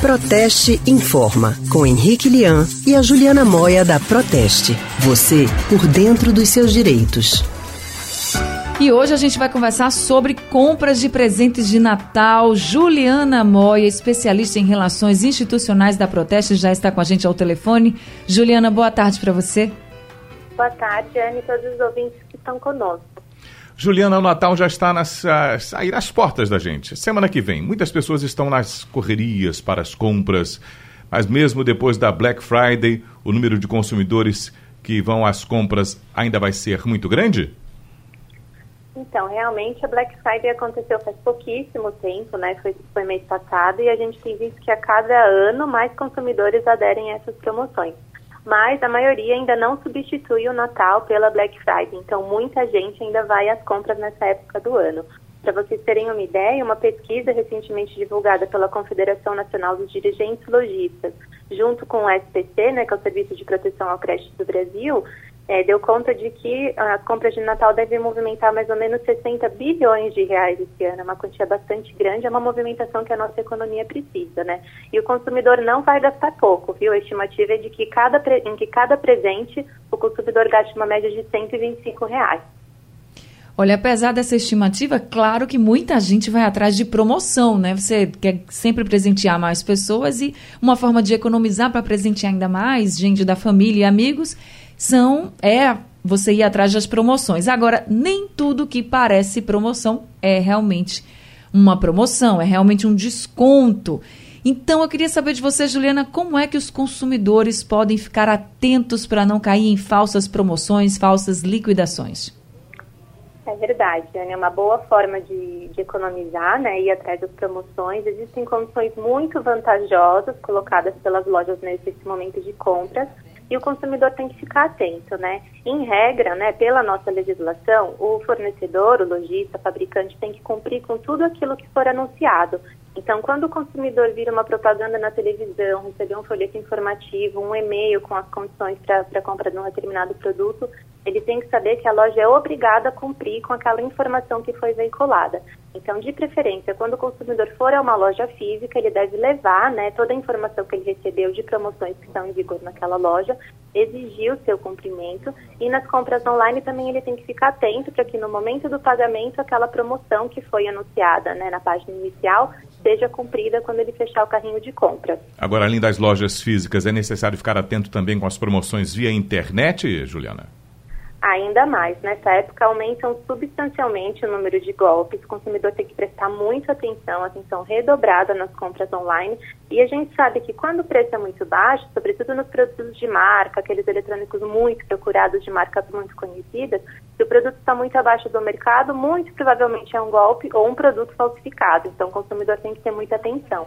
Proteste Informa, com Henrique Lian e a Juliana Moia da Proteste. Você por dentro dos seus direitos. E hoje a gente vai conversar sobre compras de presentes de Natal. Juliana Moia, especialista em relações institucionais da Proteste, já está com a gente ao telefone. Juliana, boa tarde para você. Boa tarde, Anne, e todos os ouvintes que estão conosco. Juliana, o Natal já está nas, aí nas portas da gente. Semana que vem, muitas pessoas estão nas correrias para as compras, mas mesmo depois da Black Friday, o número de consumidores que vão às compras ainda vai ser muito grande? Então, realmente a Black Friday aconteceu faz pouquíssimo tempo, né? Foi, foi mês passado e a gente tem visto que a cada ano mais consumidores aderem a essas promoções mas a maioria ainda não substitui o Natal pela Black Friday, então muita gente ainda vai às compras nessa época do ano. Para vocês terem uma ideia, uma pesquisa recentemente divulgada pela Confederação Nacional dos Dirigentes Logistas, junto com o SPC, né, que é o Serviço de Proteção ao Crédito do Brasil, é, deu conta de que as compras de Natal devem movimentar mais ou menos 60 bilhões de reais esse ano, é uma quantia bastante grande, é uma movimentação que a nossa economia precisa, né? E o consumidor não vai gastar pouco, viu? A estimativa é de que cada, em que cada presente o consumidor gaste uma média de 125 reais. Olha, apesar dessa estimativa, claro que muita gente vai atrás de promoção, né? Você quer sempre presentear mais pessoas e uma forma de economizar para presentear ainda mais gente da família e amigos são é você ir atrás das promoções. Agora, nem tudo que parece promoção é realmente uma promoção, é realmente um desconto. Então, eu queria saber de você, Juliana, como é que os consumidores podem ficar atentos para não cair em falsas promoções, falsas liquidações? É verdade, Ana. É uma boa forma de, de economizar, né? Ir atrás das promoções. Existem condições muito vantajosas colocadas pelas lojas nesse momento de compras e o consumidor tem que ficar atento, né? Em regra, né, pela nossa legislação, o fornecedor, o lojista, fabricante tem que cumprir com tudo aquilo que for anunciado. Então, quando o consumidor vira uma propaganda na televisão, receber um folheto informativo, um e-mail com as condições para a compra de um determinado produto, ele tem que saber que a loja é obrigada a cumprir com aquela informação que foi veiculada. Então, de preferência, quando o consumidor for a uma loja física, ele deve levar né, toda a informação que ele recebeu de promoções que estão em vigor naquela loja, exigir o seu cumprimento e nas compras online também ele tem que ficar atento para que no momento do pagamento aquela promoção que foi anunciada né, na página inicial seja cumprida quando ele fechar o carrinho de compras. Agora, além das lojas físicas, é necessário ficar atento também com as promoções via internet, Juliana? Ainda mais, nessa época aumentam substancialmente o número de golpes, o consumidor tem que prestar muita atenção, atenção redobrada nas compras online, e a gente sabe que quando o preço é muito baixo, sobretudo nos produtos de marca, aqueles eletrônicos muito procurados de marcas muito conhecidas, se o produto está muito abaixo do mercado, muito provavelmente é um golpe ou um produto falsificado, então o consumidor tem que ter muita atenção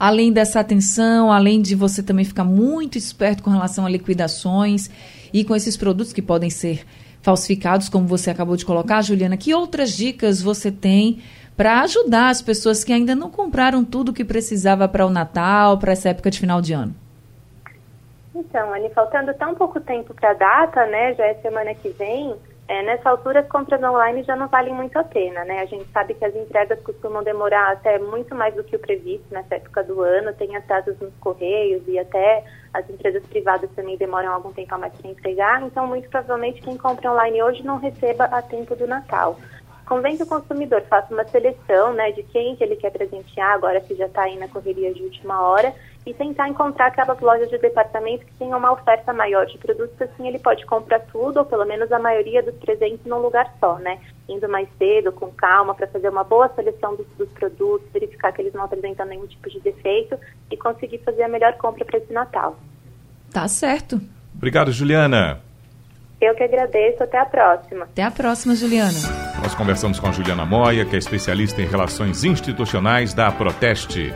além dessa atenção, além de você também ficar muito esperto com relação a liquidações e com esses produtos que podem ser falsificados, como você acabou de colocar, Juliana, que outras dicas você tem para ajudar as pessoas que ainda não compraram tudo que precisava para o Natal, para essa época de final de ano? Então, Anne, faltando tão pouco tempo para a data, né, já é semana que vem, é, nessa altura, as compras online já não valem muito a pena, né? A gente sabe que as entregas costumam demorar até muito mais do que o previsto nessa época do ano, tem atrasos nos correios e até as empresas privadas também demoram algum tempo a mais para entregar, então muito provavelmente quem compra online hoje não receba a tempo do Natal. Convém que o consumidor faça uma seleção né, de quem que ele quer presentear, agora que já está aí na correria de última hora, e tentar encontrar aquelas lojas de departamento que tenham uma oferta maior de produtos, assim ele pode comprar tudo, ou pelo menos a maioria dos presentes num lugar só, né? Indo mais cedo, com calma, para fazer uma boa seleção dos, dos, produtos, verificar que eles não apresentam nenhum tipo de defeito e conseguir fazer a melhor compra para esse Natal. Tá certo. Obrigado, Juliana. Eu que agradeço. Até a próxima. Até a próxima, Juliana. Nós conversamos com a Juliana Moia, que é especialista em relações institucionais da Proteste.